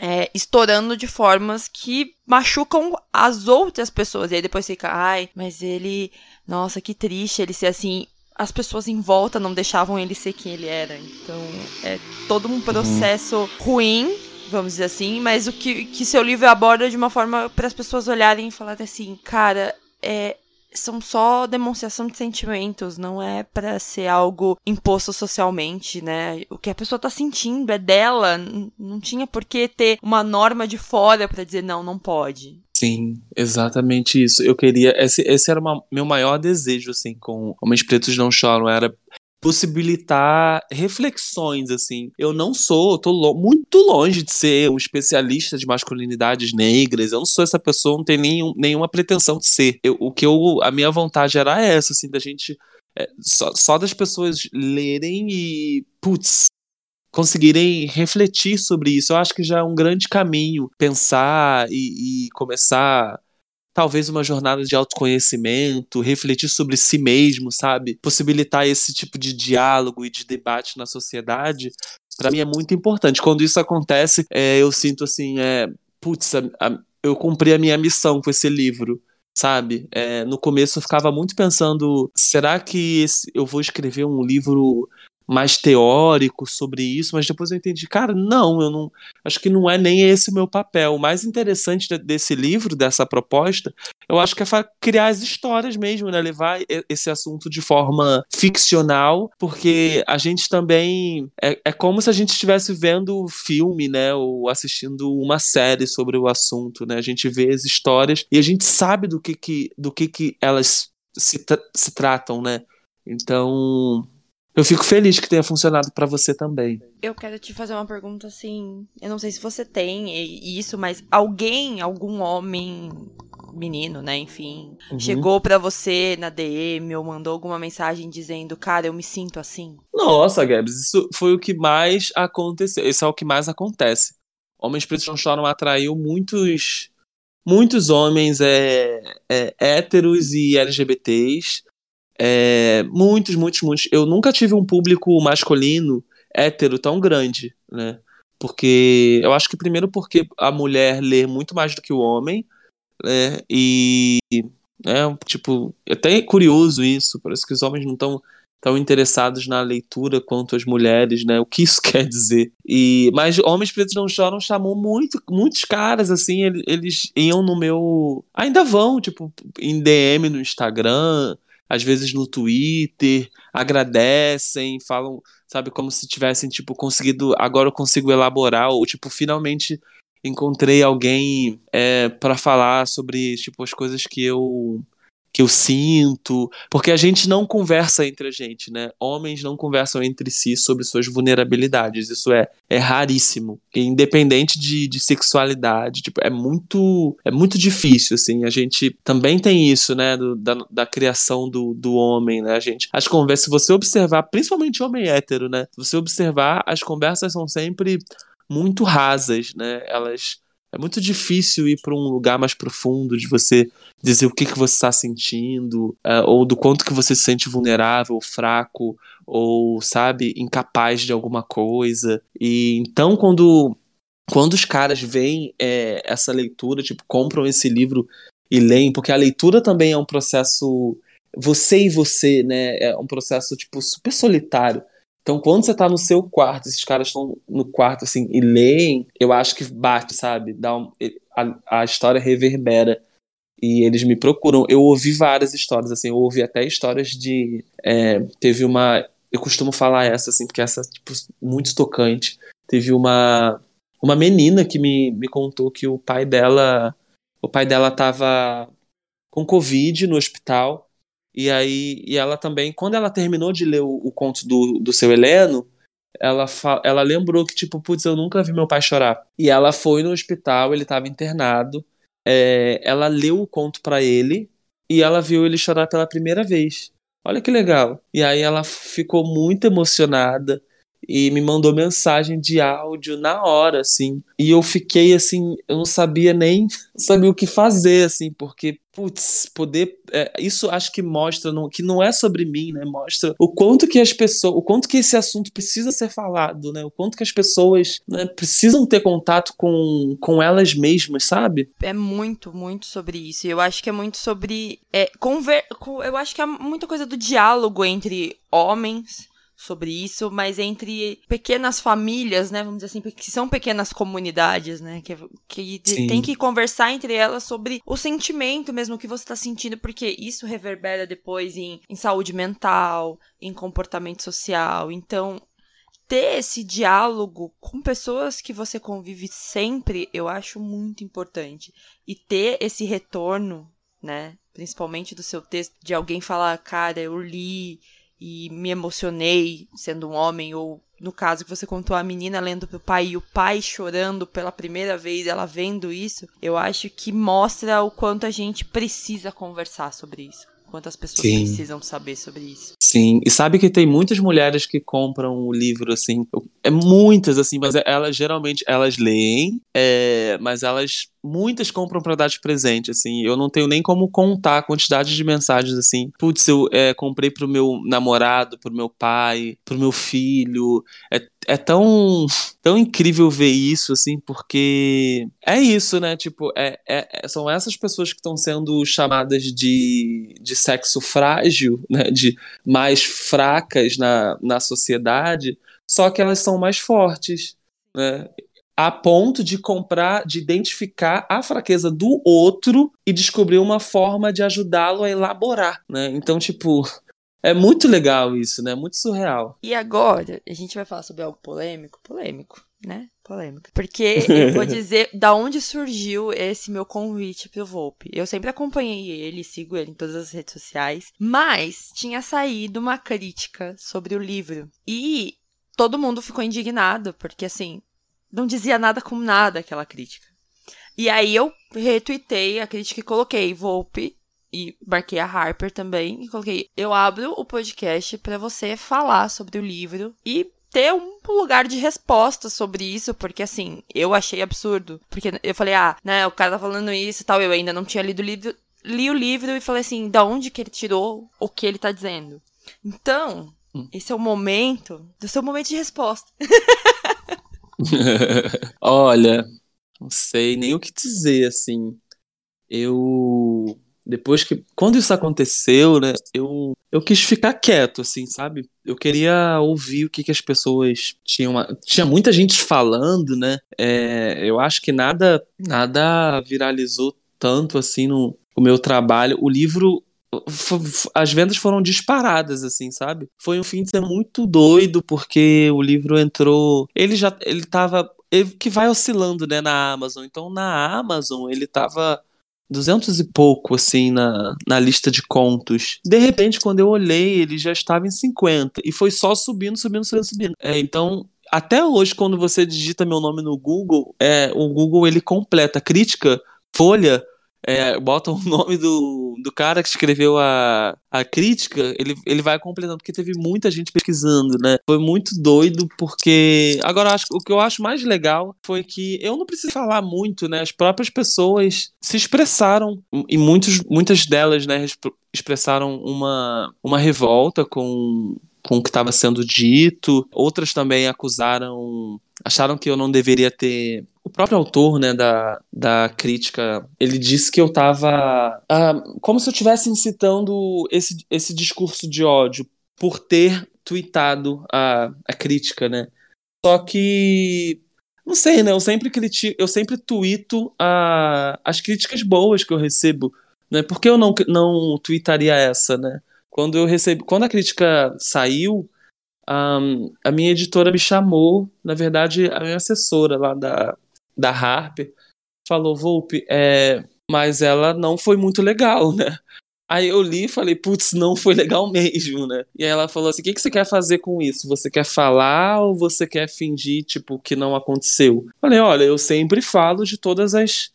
é, estourando de formas que machucam as outras pessoas. E aí depois fica, ai, mas ele, nossa, que triste ele ser assim. As pessoas em volta não deixavam ele ser quem ele era. Então é todo um processo uhum. ruim vamos dizer assim, mas o que, que seu livro aborda de uma forma para as pessoas olharem e falarem assim, cara, é, são só demonstração de sentimentos, não é para ser algo imposto socialmente, né? O que a pessoa tá sentindo é dela, não tinha por que ter uma norma de fora para dizer não, não pode. Sim, exatamente isso. Eu queria. Esse, esse era o meu maior desejo, assim, com Homens Pretos Não Choram. Era possibilitar reflexões, assim. Eu não sou, tô lo muito longe de ser um especialista de masculinidades negras. Eu não sou essa pessoa, não tenho nenhum, nenhuma pretensão de ser. Eu, o que eu, a minha vontade era essa, assim, da gente é, só, só das pessoas lerem e, putz, conseguirem refletir sobre isso. Eu acho que já é um grande caminho pensar e, e começar talvez uma jornada de autoconhecimento, refletir sobre si mesmo, sabe? Possibilitar esse tipo de diálogo e de debate na sociedade, para mim é muito importante. Quando isso acontece, é, eu sinto assim, é, putz, a, a, eu cumpri a minha missão com esse livro. Sabe? É, no começo eu ficava muito pensando: será que esse, eu vou escrever um livro mais teórico sobre isso, mas depois eu entendi, cara, não, eu não acho que não é nem esse o meu papel. O mais interessante desse livro, dessa proposta, eu acho que é criar as histórias mesmo, né? Levar esse assunto de forma ficcional, porque a gente também é, é como se a gente estivesse vendo filme, né? Ou assistindo uma série sobre o assunto, né? A gente vê as histórias e a gente sabe do que que, do que, que elas se, tra se tratam, né? Então, eu fico feliz que tenha funcionado para você também. Eu quero te fazer uma pergunta assim. Eu não sei se você tem isso, mas alguém, algum homem, menino, né, enfim, uhum. chegou para você na DM ou mandou alguma mensagem dizendo, cara, eu me sinto assim? Nossa, Gabs, isso foi o que mais aconteceu. Isso é o que mais acontece. Homens Pretos Não Choram atraiu muitos muitos homens é, é, héteros e LGBTs é, muitos, muitos, muitos. Eu nunca tive um público masculino hétero tão grande, né? Porque eu acho que primeiro porque a mulher lê muito mais do que o homem, né? E é tipo, é até curioso isso, parece que os homens não estão tão interessados na leitura quanto as mulheres, né? O que isso (laughs) quer dizer? E mas Homens Pretos Não Choram chamou muito, muitos caras assim, eles, eles iam no meu, ainda vão, tipo, em DM no Instagram, às vezes no Twitter, agradecem, falam, sabe, como se tivessem, tipo, conseguido, agora eu consigo elaborar, ou, tipo, finalmente encontrei alguém é, para falar sobre, tipo, as coisas que eu que eu sinto, porque a gente não conversa entre a gente, né? Homens não conversam entre si sobre suas vulnerabilidades, isso é, é raríssimo, independente de, de sexualidade, tipo, é muito é muito difícil, assim, a gente também tem isso, né, do, da, da criação do, do homem, né, a gente, as conversas, se você observar, principalmente homem hétero, né, se você observar, as conversas são sempre muito rasas, né, elas é muito difícil ir para um lugar mais profundo de você dizer o que, que você está sentindo, uh, ou do quanto que você se sente vulnerável, fraco, ou, sabe, incapaz de alguma coisa. E então, quando, quando os caras veem é, essa leitura, tipo, compram esse livro e leem, porque a leitura também é um processo você e você, né? É um processo, tipo, super solitário. Então, quando você tá no seu quarto, esses caras estão no quarto, assim, e leem, eu acho que bate, sabe? Dá um, a, a história reverbera. E eles me procuram. Eu ouvi várias histórias, assim, eu ouvi até histórias de. É, teve uma. Eu costumo falar essa, assim, porque essa, tipo, muito tocante. Teve uma. Uma menina que me, me contou que o pai dela. O pai dela tava com Covid no hospital e aí, e ela também, quando ela terminou de ler o, o conto do, do seu Heleno, ela, ela lembrou que, tipo, putz, eu nunca vi meu pai chorar. E ela foi no hospital, ele estava internado, é, ela leu o conto para ele e ela viu ele chorar pela primeira vez. Olha que legal. E aí ela ficou muito emocionada e me mandou mensagem de áudio na hora, assim. E eu fiquei assim, eu não sabia nem (laughs) sabia o que fazer, assim, porque, putz, poder. É, isso acho que mostra no, que não é sobre mim, né? Mostra o quanto que as pessoas. O quanto que esse assunto precisa ser falado, né? O quanto que as pessoas né, precisam ter contato com, com elas mesmas, sabe? É muito, muito sobre isso. Eu acho que é muito sobre. É, conver... Eu acho que é muita coisa do diálogo entre homens sobre isso, mas entre pequenas famílias, né, vamos dizer assim, que são pequenas comunidades, né, que, que tem que conversar entre elas sobre o sentimento mesmo que você está sentindo, porque isso reverbera depois em, em saúde mental, em comportamento social. Então, ter esse diálogo com pessoas que você convive sempre, eu acho muito importante. E ter esse retorno, né? Principalmente do seu texto, de alguém falar, cara, eu li e me emocionei sendo um homem, ou no caso que você contou a menina lendo pro pai e o pai chorando pela primeira vez, ela vendo isso, eu acho que mostra o quanto a gente precisa conversar sobre isso. Quantas pessoas Sim. precisam saber sobre isso? Sim, e sabe que tem muitas mulheres que compram o livro, assim, é muitas, assim, mas elas geralmente, elas leem, é, mas elas muitas compram para dar de presente, assim. Eu não tenho nem como contar a quantidade de mensagens, assim. Putz, eu é, comprei pro meu namorado, pro meu pai, pro meu filho. É, é tão, tão incrível ver isso, assim, porque é isso, né? Tipo, é, é, é são essas pessoas que estão sendo chamadas de, de sexo frágil, né? De mais fracas na, na sociedade, só que elas são mais fortes. Né? A ponto de comprar, de identificar a fraqueza do outro e descobrir uma forma de ajudá-lo a elaborar, né? Então, tipo, é muito legal isso, né? Muito surreal. E agora, a gente vai falar sobre algo polêmico, polêmico, né? Polêmico. Porque eu vou (laughs) dizer da onde surgiu esse meu convite pro Volpe. Eu sempre acompanhei ele, sigo ele em todas as redes sociais, mas tinha saído uma crítica sobre o livro. E todo mundo ficou indignado, porque assim, não dizia nada com nada aquela crítica. E aí eu retuitei a crítica e coloquei Volpe e marquei a Harper também e coloquei eu abro o podcast para você falar sobre o livro e ter um lugar de resposta sobre isso, porque assim, eu achei absurdo, porque eu falei, ah, né, o cara tá falando isso e tal, eu ainda não tinha lido o livro, li o livro e falei assim, da onde que ele tirou o que ele tá dizendo. Então, hum. esse é o momento do seu momento de resposta. (laughs) (laughs) Olha, não sei nem o que dizer, assim. Eu. Depois que. Quando isso aconteceu, né? Eu, eu quis ficar quieto, assim, sabe? Eu queria ouvir o que, que as pessoas tinham. Tinha muita gente falando, né? É, eu acho que nada, nada viralizou tanto assim no, no meu trabalho. O livro as vendas foram disparadas, assim, sabe? Foi um fim de semana muito doido, porque o livro entrou. Ele já. Ele tava. Ele, que vai oscilando, né, na Amazon. Então, na Amazon, ele tava. 200 e pouco, assim, na, na lista de contos. De repente, quando eu olhei, ele já estava em 50. E foi só subindo, subindo, subindo, subindo. É, então, até hoje, quando você digita meu nome no Google, é, o Google ele completa crítica, folha, é, bota o (laughs) nome do, do cara que escreveu a, a crítica, ele, ele vai completando, porque teve muita gente pesquisando, né? Foi muito doido, porque. Agora, acho, o que eu acho mais legal foi que eu não preciso falar muito, né? As próprias pessoas se expressaram, e muitos, muitas delas, né, expressaram uma, uma revolta com, com o que estava sendo dito. Outras também acusaram acharam que eu não deveria ter. O próprio autor né, da, da crítica, ele disse que eu estava. Ah, como se eu estivesse incitando esse, esse discurso de ódio por ter tweetado a, a crítica, né? Só que. Não sei, né? Eu sempre critico, eu sempre tweeto a, as críticas boas que eu recebo. Né? Por que eu não, não tweetaria essa, né? Quando eu recebi. Quando a crítica saiu, um, a minha editora me chamou, na verdade, a minha assessora lá da, da Harper falou, Volpe, é, mas ela não foi muito legal, né? Aí eu li e falei, putz, não foi legal mesmo, né? E aí ela falou assim: o que, que você quer fazer com isso? Você quer falar ou você quer fingir, tipo, que não aconteceu? Falei, olha, eu sempre falo de todas as.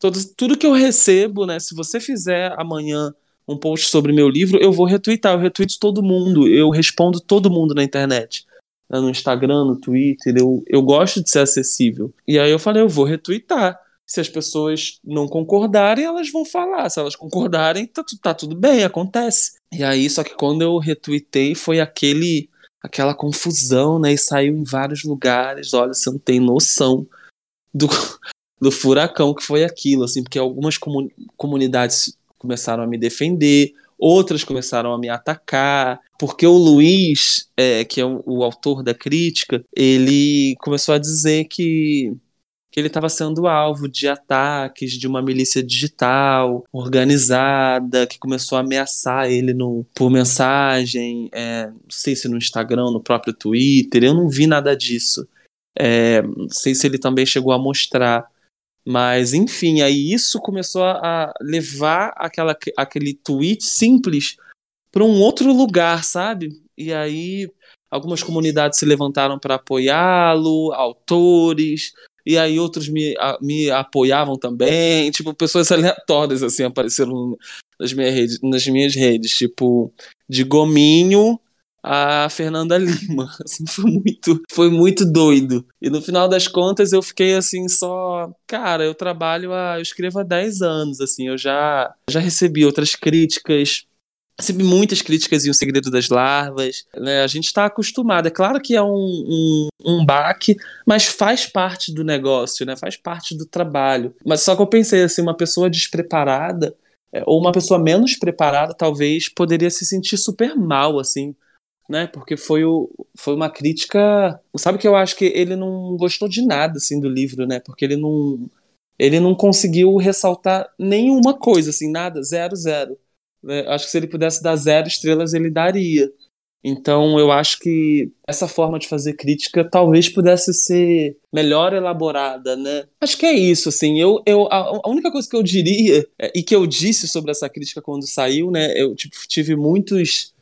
Todas, tudo que eu recebo, né? Se você fizer amanhã um post sobre meu livro, eu vou retweetar, eu retweeto todo mundo, eu respondo todo mundo na internet. Né, no Instagram, no Twitter, eu, eu gosto de ser acessível. E aí eu falei, eu vou retweetar. Se as pessoas não concordarem, elas vão falar. Se elas concordarem, tá, tá tudo bem, acontece. E aí, só que quando eu retweetei, foi aquele aquela confusão, né? E saiu em vários lugares. Olha, você não tem noção do, (laughs) do furacão que foi aquilo, assim, porque algumas comunidades começaram a me defender, outras começaram a me atacar, porque o Luiz, é, que é o, o autor da crítica, ele começou a dizer que que ele estava sendo alvo de ataques de uma milícia digital organizada que começou a ameaçar ele no, por mensagem, é, não sei se no Instagram, no próprio Twitter, eu não vi nada disso. É, não sei se ele também chegou a mostrar. Mas, enfim, aí isso começou a levar aquela, aquele tweet simples para um outro lugar, sabe? E aí algumas comunidades se levantaram para apoiá-lo, autores, e aí outros me, a, me apoiavam também, tipo, pessoas (laughs) aleatórias, assim, apareceram nas minhas redes, nas minhas redes tipo, de Gominho a Fernanda Lima, (laughs) assim, foi muito, foi muito doido, e no final das contas eu fiquei, assim, só, cara, eu trabalho, a, eu escrevo há 10 anos, assim, eu já, já recebi outras críticas, recebi muitas críticas em O Segredo das Larvas. Né? A gente está acostumado. É claro que é um, um, um baque, mas faz parte do negócio, né? faz parte do trabalho. Mas só que eu pensei assim, uma pessoa despreparada é, ou uma pessoa menos preparada talvez poderia se sentir super mal, assim, né? Porque foi, o, foi uma crítica. Sabe que eu acho que ele não gostou de nada assim do livro, né? Porque ele não ele não conseguiu ressaltar nenhuma coisa, assim, nada, zero, zero. Né? Acho que se ele pudesse dar zero estrelas, ele daria. Então, eu acho que essa forma de fazer crítica talvez pudesse ser melhor elaborada, né? Acho que é isso, assim. Eu, eu, a, a única coisa que eu diria, é, e que eu disse sobre essa crítica quando saiu, né? Eu tipo, tive muitos.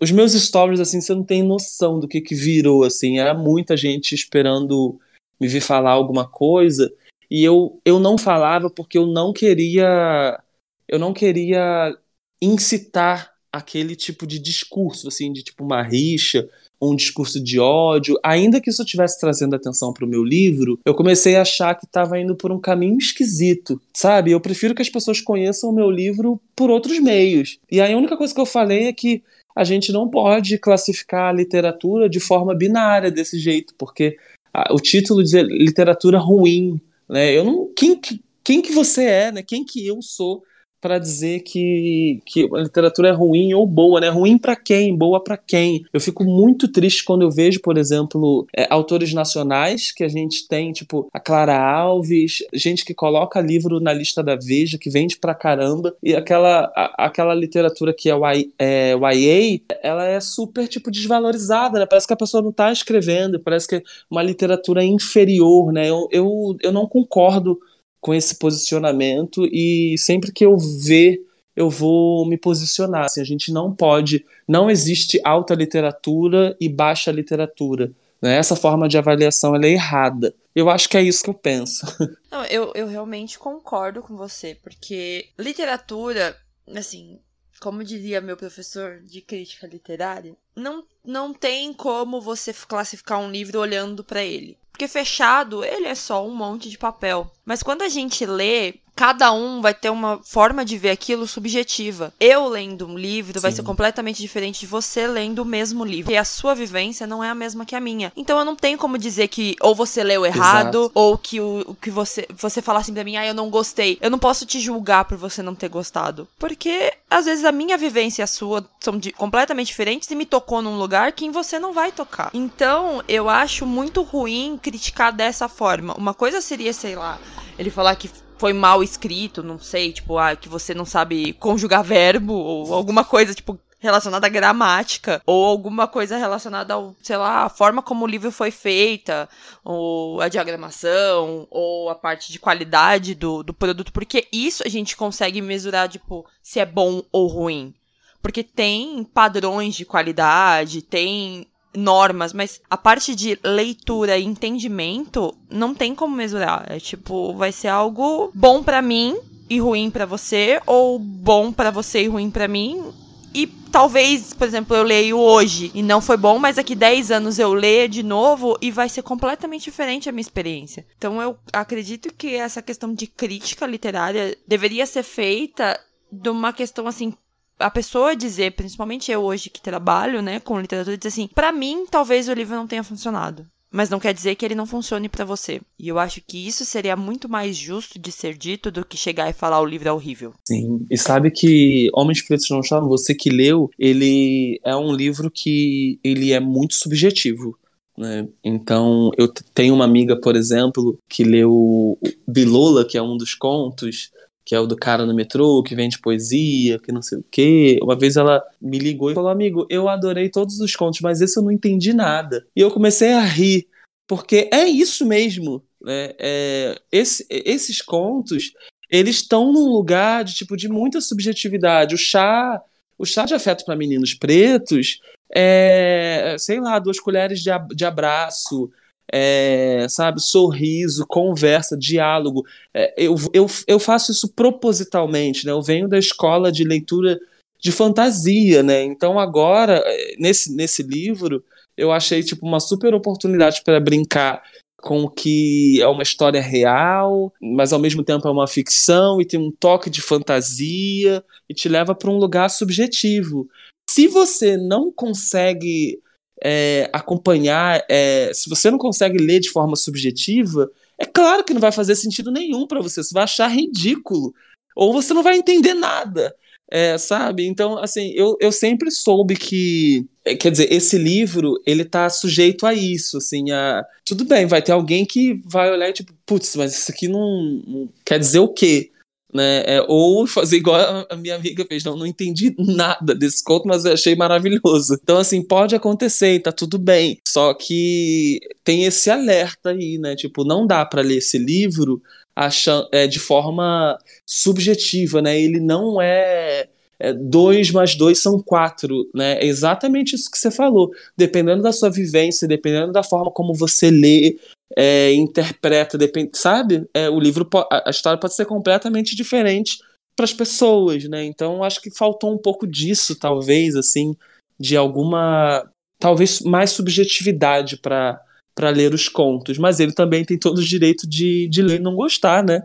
Os meus stories, assim, você não tem noção do que, que virou, assim. Era muita gente esperando me vir falar alguma coisa. E eu, eu não falava porque eu não queria. Eu não queria incitar aquele tipo de discurso, assim, de tipo uma rixa, um discurso de ódio, ainda que isso estivesse trazendo atenção para o meu livro, eu comecei a achar que estava indo por um caminho esquisito, sabe? Eu prefiro que as pessoas conheçam o meu livro por outros meios. E aí a única coisa que eu falei é que a gente não pode classificar a literatura de forma binária desse jeito, porque a, o título diz literatura ruim, né? Eu não quem quem que você é, né? Quem que eu sou para dizer que, que a literatura é ruim ou boa, né? Ruim para quem, boa para quem. Eu fico muito triste quando eu vejo, por exemplo, é, autores nacionais que a gente tem, tipo a Clara Alves, gente que coloca livro na lista da Veja, que vende pra caramba, e aquela, a, aquela literatura que é o é, YA, ela é super, tipo, desvalorizada, né? Parece que a pessoa não tá escrevendo, parece que é uma literatura inferior, né? Eu, eu, eu não concordo com esse posicionamento e sempre que eu ver eu vou me posicionar. Assim, a gente não pode, não existe alta literatura e baixa literatura. Né? Essa forma de avaliação é errada. Eu acho que é isso que eu penso. (laughs) Não, eu, eu realmente concordo com você, porque literatura, assim, como diria meu professor de crítica literária, não, não tem como você classificar um livro olhando para ele. Porque fechado, ele é só um monte de papel. Mas quando a gente lê, cada um vai ter uma forma de ver aquilo subjetiva. Eu lendo um livro Sim. vai ser completamente diferente de você lendo o mesmo livro. E a sua vivência não é a mesma que a minha. Então eu não tenho como dizer que ou você leu errado, Exato. ou que o, que você, você falar assim pra mim, ah, eu não gostei. Eu não posso te julgar por você não ter gostado. Porque às vezes a minha vivência e a sua são de, completamente diferentes e me tocou num lugar que você não vai tocar. Então eu acho muito ruim criticar dessa forma. Uma coisa seria, sei lá, ele falar que foi mal escrito, não sei, tipo, ah, que você não sabe conjugar verbo, ou alguma coisa, tipo, relacionada à gramática, ou alguma coisa relacionada ao, sei lá, a forma como o livro foi feita, ou a diagramação, ou a parte de qualidade do, do produto, porque isso a gente consegue mesurar, tipo, se é bom ou ruim. Porque tem padrões de qualidade, tem normas, mas a parte de leitura e entendimento não tem como mesurar. É tipo, vai ser algo bom para mim e ruim para você, ou bom para você e ruim para mim. E talvez, por exemplo, eu leio hoje e não foi bom, mas daqui 10 anos eu leia de novo e vai ser completamente diferente a minha experiência. Então eu acredito que essa questão de crítica literária deveria ser feita de uma questão assim a pessoa dizer, principalmente eu hoje que trabalho, né, com literatura, dizer assim, para mim talvez o livro não tenha funcionado. mas não quer dizer que ele não funcione para você. E eu acho que isso seria muito mais justo de ser dito do que chegar e falar o livro é horrível. Sim, e sabe que Homens Pretos Não Choram, você que leu, ele é um livro que ele é muito subjetivo. Né? Então, eu tenho uma amiga, por exemplo, que leu Bilola, que é um dos contos, que é o do cara no metrô, que vende poesia, que não sei o quê. Uma vez ela me ligou e falou: Amigo, eu adorei todos os contos, mas esse eu não entendi nada. E eu comecei a rir, porque é isso mesmo. Né? É, esse, esses contos, eles estão num lugar de tipo de muita subjetividade. O chá, o chá de afeto para meninos pretos é, sei lá, duas colheres de, de abraço, é, sabe, sorriso, conversa, diálogo. É, eu, eu, eu faço isso propositalmente, né? Eu venho da escola de leitura de fantasia, né? Então agora, é, nesse, nesse livro, eu achei tipo uma super oportunidade para brincar com o que é uma história real, mas ao mesmo tempo é uma ficção e tem um toque de fantasia e te leva para um lugar subjetivo. Se você não consegue é, acompanhar, é, se você não consegue ler de forma subjetiva, é claro que não vai fazer sentido nenhum para você. Você vai achar ridículo. Ou você não vai entender nada. É, sabe? Então, assim, eu, eu sempre soube que. É, quer dizer, esse livro, ele tá sujeito a isso, assim, a. Tudo bem, vai ter alguém que vai olhar e tipo, putz, mas isso aqui não, não quer dizer o quê? Né? É, ou fazer igual a minha amiga fez, não, não entendi nada desse conto, mas eu achei maravilhoso. Então, assim, pode acontecer, tá tudo bem. Só que tem esse alerta aí, né? Tipo, não dá para ler esse livro achando, é, de forma subjetiva, né? Ele não é é, dois mais dois são quatro, né? É exatamente isso que você falou. Dependendo da sua vivência, dependendo da forma como você lê, é, interpreta, depende, sabe? É, o livro, a história pode ser completamente diferente para as pessoas, né? Então acho que faltou um pouco disso, talvez, assim, de alguma, talvez mais subjetividade para para ler os contos, mas ele também tem todo o direito de, de ler e não gostar, né?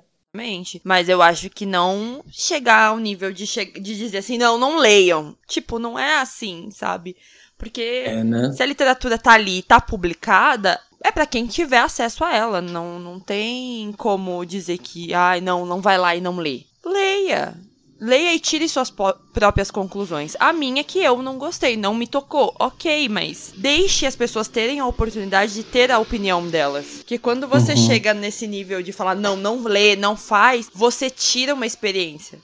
Mas eu acho que não chegar ao nível de, che de dizer assim, não, não leiam. Tipo, não é assim, sabe? Porque é, né? se a literatura tá ali, tá publicada, é para quem tiver acesso a ela. Não, não tem como dizer que, ai, ah, não, não vai lá e não lê. Leia. Leia e tire suas próprias conclusões. A minha é que eu não gostei, não me tocou. Ok, mas deixe as pessoas terem a oportunidade de ter a opinião delas. Que quando você uhum. chega nesse nível de falar, não, não lê, não faz, você tira uma experiência.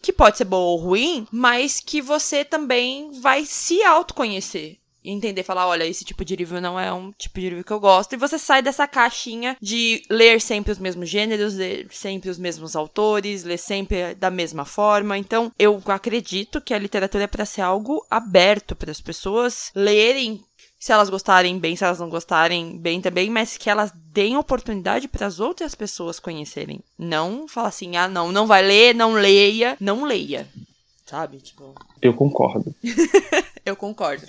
Que pode ser boa ou ruim, mas que você também vai se autoconhecer entender, falar, olha, esse tipo de livro não é um tipo de livro que eu gosto. E você sai dessa caixinha de ler sempre os mesmos gêneros, ler sempre os mesmos autores, ler sempre da mesma forma. Então, eu acredito que a literatura é para ser algo aberto para as pessoas lerem se elas gostarem bem, se elas não gostarem bem também, mas que elas deem oportunidade para as outras pessoas conhecerem. Não fala assim, ah, não, não vai ler, não leia, não leia. Sabe? Tipo. Eu concordo. (laughs) Eu concordo.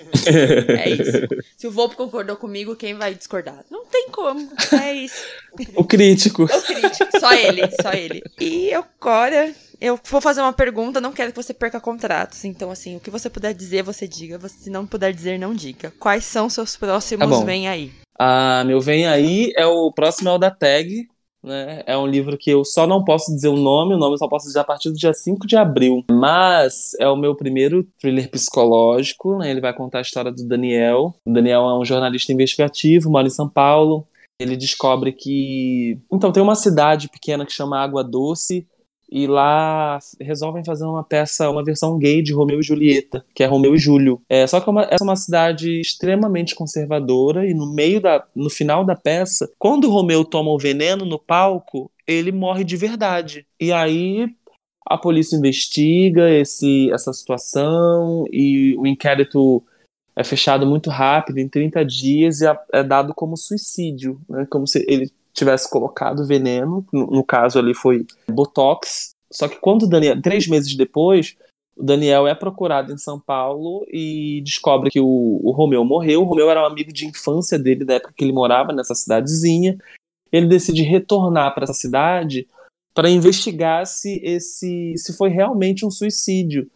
é isso. Se o Volpe concordou comigo, quem vai discordar? Não tem como. É isso. O crítico. O crítico. Só ele, só ele. E agora, eu vou fazer uma pergunta, não quero que você perca contratos. Então, assim, o que você puder dizer, você diga. Se não puder dizer, não diga. Quais são seus próximos tá Vem Aí? Ah, meu Vem Aí é o próximo é o da Tag, né? É um livro que eu só não posso dizer o nome, o nome eu só posso dizer a partir do dia 5 de abril. Mas é o meu primeiro thriller psicológico, né? Ele vai contar a história do Daniel. O Daniel é um jornalista investigativo, mora em São Paulo. Ele descobre que. Então, tem uma cidade pequena que chama Água Doce, e lá resolvem fazer uma peça, uma versão gay de Romeu e Julieta, que é Romeu e Júlio. É, só que é uma, essa é uma cidade extremamente conservadora e no meio da, no final da peça, quando o Romeu toma o veneno no palco, ele morre de verdade. E aí a polícia investiga esse, essa situação e o inquérito é fechado muito rápido, em 30 dias, e é dado como suicídio, né? como se ele tivesse colocado veneno, no, no caso ali foi Botox. Só que quando Daniel, três meses depois, o Daniel é procurado em São Paulo e descobre que o, o Romeu morreu. O Romeu era um amigo de infância dele, da época que ele morava nessa cidadezinha. Ele decide retornar para essa cidade para investigar se esse se foi realmente um suicídio.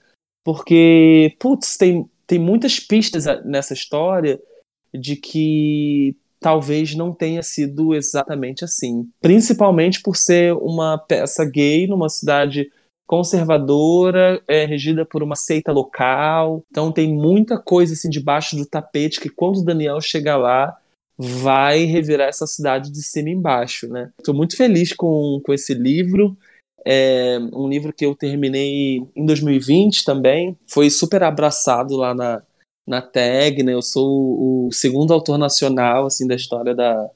Porque, putz, tem, tem muitas pistas nessa história de que talvez não tenha sido exatamente assim. Principalmente por ser uma peça gay numa cidade conservadora, é, regida por uma seita local. Então tem muita coisa assim debaixo do tapete que quando o Daniel chega lá vai revirar essa cidade de cima embaixo, né? Estou muito feliz com, com esse livro. É um livro que eu terminei em 2020 também. Foi super abraçado lá na, na tag, né? Eu sou o segundo autor nacional, assim, da história da,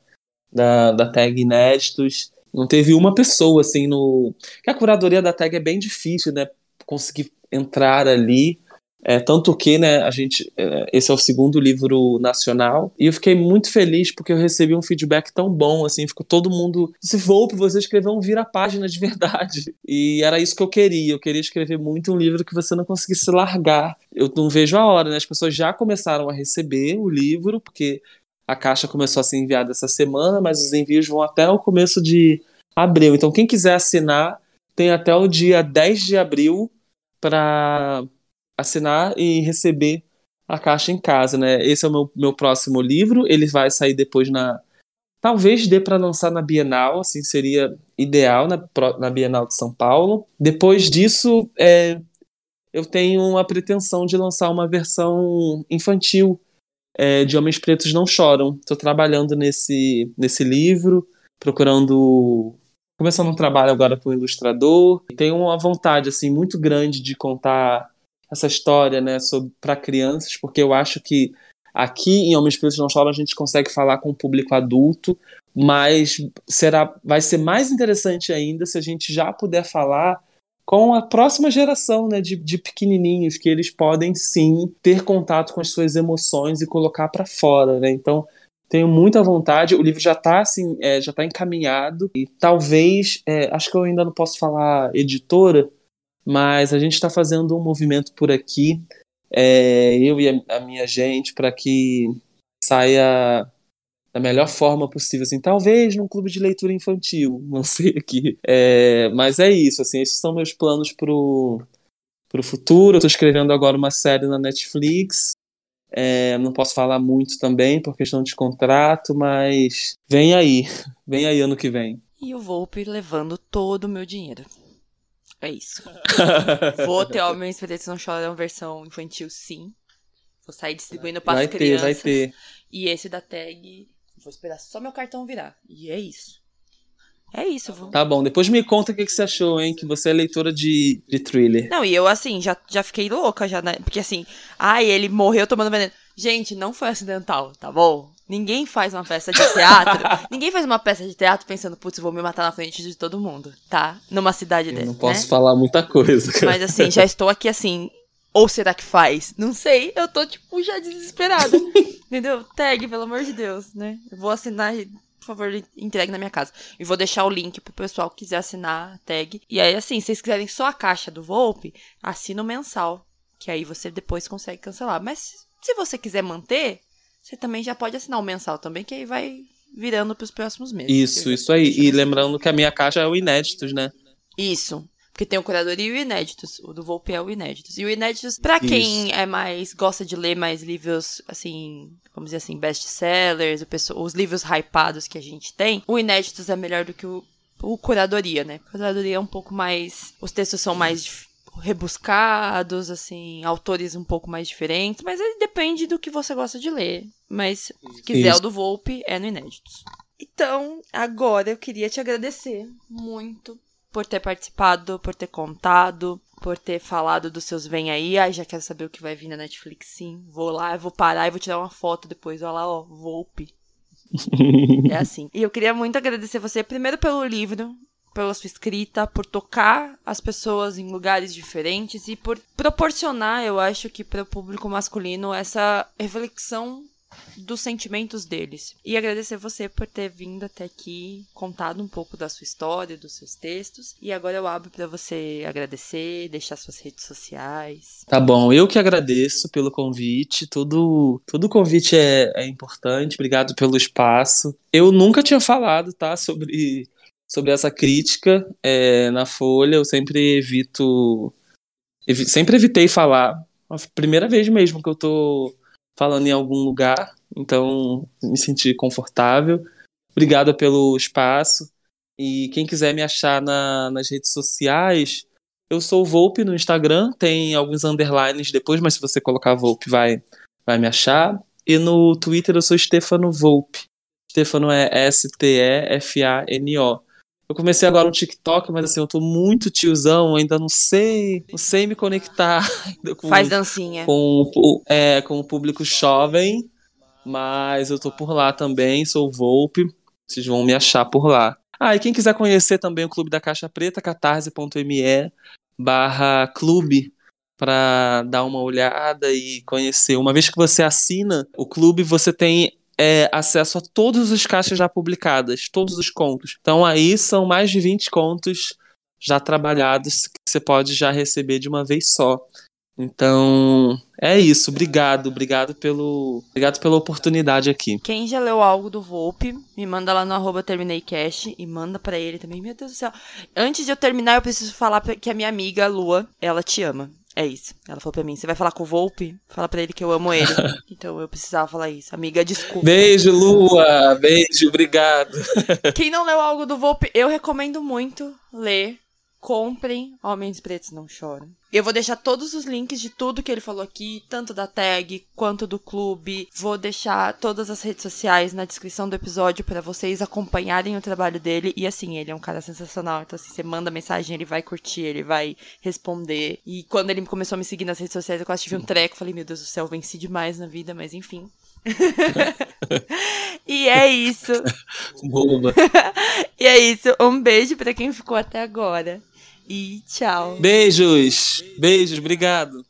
da, da tag Inéditos. Não teve uma pessoa, assim, no... A curadoria da tag é bem difícil, né? Conseguir entrar ali. É, tanto que, né, a gente, é, esse é o segundo livro nacional, e eu fiquei muito feliz porque eu recebi um feedback tão bom, assim, ficou todo mundo, se Volpe, você escreveu um vira-página de verdade, e era isso que eu queria, eu queria escrever muito um livro que você não conseguisse largar, eu não vejo a hora, né, as pessoas já começaram a receber o livro, porque a caixa começou a ser enviada essa semana, mas os envios vão até o começo de abril, então quem quiser assinar, tem até o dia 10 de abril para assinar e receber a caixa em casa, né? Esse é o meu, meu próximo livro. Ele vai sair depois na. Talvez dê para lançar na Bienal, assim seria ideal na, na Bienal de São Paulo. Depois disso, é, eu tenho a pretensão de lançar uma versão infantil é, de Homens Pretos Não Choram. Estou trabalhando nesse, nesse livro, procurando. Começando um trabalho agora com o ilustrador. Tenho uma vontade assim muito grande de contar essa história, né, para crianças, porque eu acho que aqui em Homens Pretos Não Choram a gente consegue falar com o público adulto, mas será, vai ser mais interessante ainda se a gente já puder falar com a próxima geração né, de, de pequenininhos, que eles podem sim ter contato com as suas emoções e colocar para fora. Né? Então, tenho muita vontade. O livro já está assim, é, já tá encaminhado e talvez, é, acho que eu ainda não posso falar editora, mas a gente está fazendo um movimento por aqui, é, eu e a, a minha gente, para que saia da melhor forma possível, assim, talvez num clube de leitura infantil, (laughs) não sei aqui, é, mas é isso, assim, esses são meus planos pro, pro futuro, estou escrevendo agora uma série na Netflix, é, não posso falar muito também por questão de contrato, mas vem aí, (laughs) vem aí ano que vem. E o Volpe levando todo o meu dinheiro. É isso. (laughs) Vou ter Homens Pretos Não Choram versão infantil, sim. Vou sair distribuindo para as crianças. Vai ter, vai ter. E esse da tag, vou esperar só meu cartão virar. E é isso. É isso, vou. Tá bom, depois me conta o que, que você achou, hein? Que você é leitora de, de thriller. Não, e eu, assim, já, já fiquei louca, já, né? Porque assim, ai, ele morreu tomando veneno. Gente, não foi acidental, tá bom? Ninguém faz uma peça de teatro. (laughs) ninguém faz uma peça de teatro pensando, putz, vou me matar na frente de todo mundo, tá? Numa cidade dessa. Não posso né? falar muita coisa. Cara. Mas assim, já estou aqui assim. Ou será que faz? Não sei. Eu tô, tipo, já desesperada. (laughs) entendeu? Tag, pelo amor de Deus, né? Eu vou assinar por favor, entregue na minha casa. E vou deixar o link pro pessoal que quiser assinar a tag. E aí, assim, se vocês quiserem só a caixa do Volpe, assina o mensal. Que aí você depois consegue cancelar. Mas se você quiser manter, você também já pode assinar o mensal também, que aí vai virando pros próximos meses. Isso, isso aí. E lembrando que a minha caixa é o Inéditos, né? Isso. Porque tem o curadoria e o Inéditos. O do Volpe é o Inéditos. E o Inéditos, pra quem Isso. é mais. gosta de ler mais livros, assim, vamos dizer assim, best-sellers, os livros hypados que a gente tem, o Inéditos é melhor do que o, o curadoria, né? A curadoria é um pouco mais. Os textos são mais rebuscados, assim, autores um pouco mais diferentes, mas aí depende do que você gosta de ler. Mas se quiser Isso. o do Volpe, é no Inéditos. Então, agora eu queria te agradecer muito por ter participado, por ter contado, por ter falado dos seus Vem Aí. Ai, já quero saber o que vai vir na Netflix, sim. Vou lá, eu vou parar e vou tirar uma foto depois. Olha lá, ó, Volpe. (laughs) é assim. E eu queria muito agradecer você, primeiro pelo livro, pela sua escrita, por tocar as pessoas em lugares diferentes e por proporcionar, eu acho que para o público masculino essa reflexão dos sentimentos deles. E agradecer você por ter vindo até aqui, contado um pouco da sua história, dos seus textos. E agora eu abro para você agradecer, deixar suas redes sociais. Tá bom, eu que agradeço pelo convite. Tudo, todo convite é, é importante. Obrigado pelo espaço. Eu nunca tinha falado, tá, sobre sobre essa crítica é, na Folha. Eu sempre evito, evi, sempre evitei falar. A primeira vez mesmo que eu tô falando em algum lugar. então me senti confortável. Obrigado pelo espaço. E quem quiser me achar na, nas redes sociais, eu sou o Volpe no Instagram, tem alguns underlines depois, mas se você colocar Volpe vai, vai me achar. E no Twitter eu sou Stefano Volpe. Stefano é S-T-E-F-A-N-O. Eu comecei agora no TikTok, mas assim, eu tô muito tiozão, ainda não sei, não sei me conectar com, Faz dancinha. Com, é, com o público jovem, mas eu tô por lá também, sou Volpe, vocês vão me achar por lá. Ah, e quem quiser conhecer também o Clube da Caixa Preta, catarse.me barra clube para dar uma olhada e conhecer. Uma vez que você assina o clube, você tem é, acesso a todos os caixas já publicadas, todos os contos. Então aí são mais de 20 contos já trabalhados que você pode já receber de uma vez só. Então, é isso. Obrigado, obrigado pelo, obrigado pela oportunidade aqui. Quem já leu algo do Volpe, me manda lá no arroba termineicash e manda para ele também. Meu Deus do céu. Antes de eu terminar, eu preciso falar que a minha amiga Lua, ela te ama. É isso. Ela falou pra mim: você vai falar com o Volpe? Fala pra ele que eu amo ele. (laughs) então eu precisava falar isso. Amiga, desculpa. Beijo, Lua. Beijo, obrigado. Quem não leu algo do Volpe, eu recomendo muito ler. Comprem Homens Pretos Não Choram. Eu vou deixar todos os links de tudo que ele falou aqui, tanto da tag quanto do clube. Vou deixar todas as redes sociais na descrição do episódio para vocês acompanharem o trabalho dele. E assim, ele é um cara sensacional. Então, assim, você manda mensagem, ele vai curtir, ele vai responder. E quando ele começou a me seguir nas redes sociais, eu quase tive um treco. Falei, meu Deus do céu, venci demais na vida, mas enfim. (laughs) e é isso. (laughs) E é isso. Um beijo para quem ficou até agora. E tchau. Beijos. Beijos, obrigado.